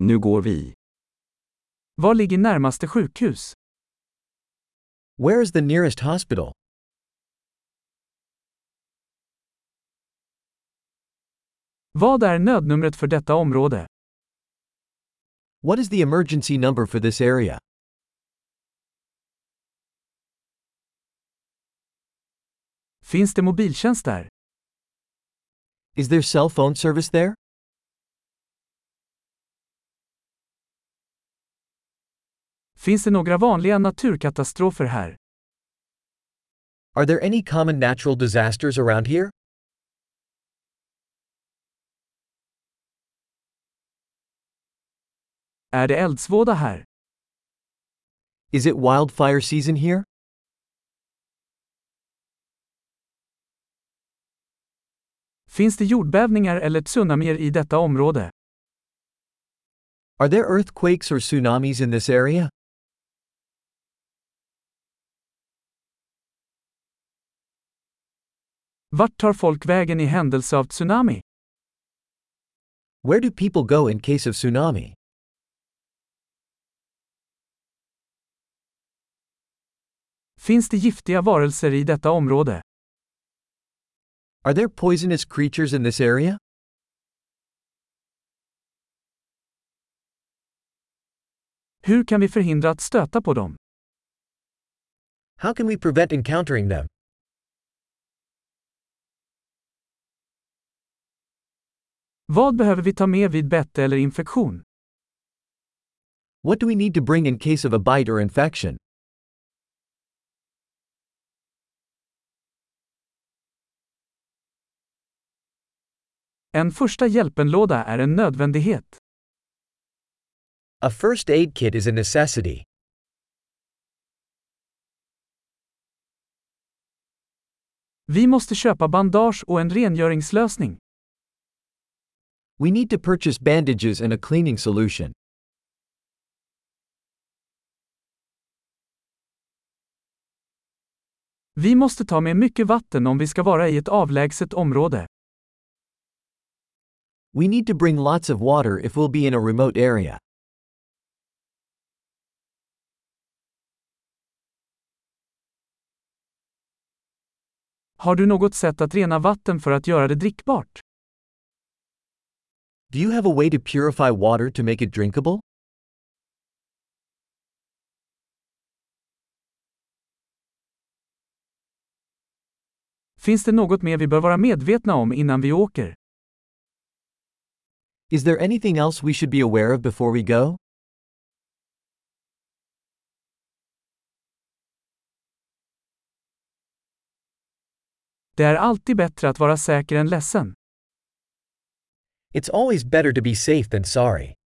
Nu går vi. Var ligger närmaste sjukhus? Where is the nearest hospital? Vad är nödnumret för detta område? What is the emergency number for this area? Finns det mobiltjänst där? Is there cell phone service there? Finns det några vanliga naturkatastrofer här? Are there any common natural disasters around here? Är det eldsvåda här? Is it wildfire season here? Finns det jordbävningar eller tsunamier i detta område? Are there earthquakes or tsunamis in this area? Vart tar folk vägen i händelse av tsunami? Where do people go in case of tsunami? Finns det giftiga varelser i detta område? Are there poisonous creatures in this area? Hur kan vi förhindra att stöta på dem? How can we prevent encountering them? Vad behöver vi ta med vid bett eller infektion? What do we need to bring in case of a bite or infection? En första hjälpenlåda är en nödvändighet. A first aid kit is a necessity. Vi måste köpa bandage och en rengöringslösning. We need to purchase bandages and a cleaning solution. Vi måste ta med mycket vatten om vi ska vara i ett avlägset område. We need to bring lots of water if we'll be in a remote area. Har du något sätt att rena vatten för att göra det drickbart? Do you have a way to purify water to make it drinkable? Finns det något mer vi bör vara medvetna om innan vi åker? Is there anything else we should be aware of before we go? Det är alltid bättre att vara säker än ledsen. It's always better to be safe than sorry.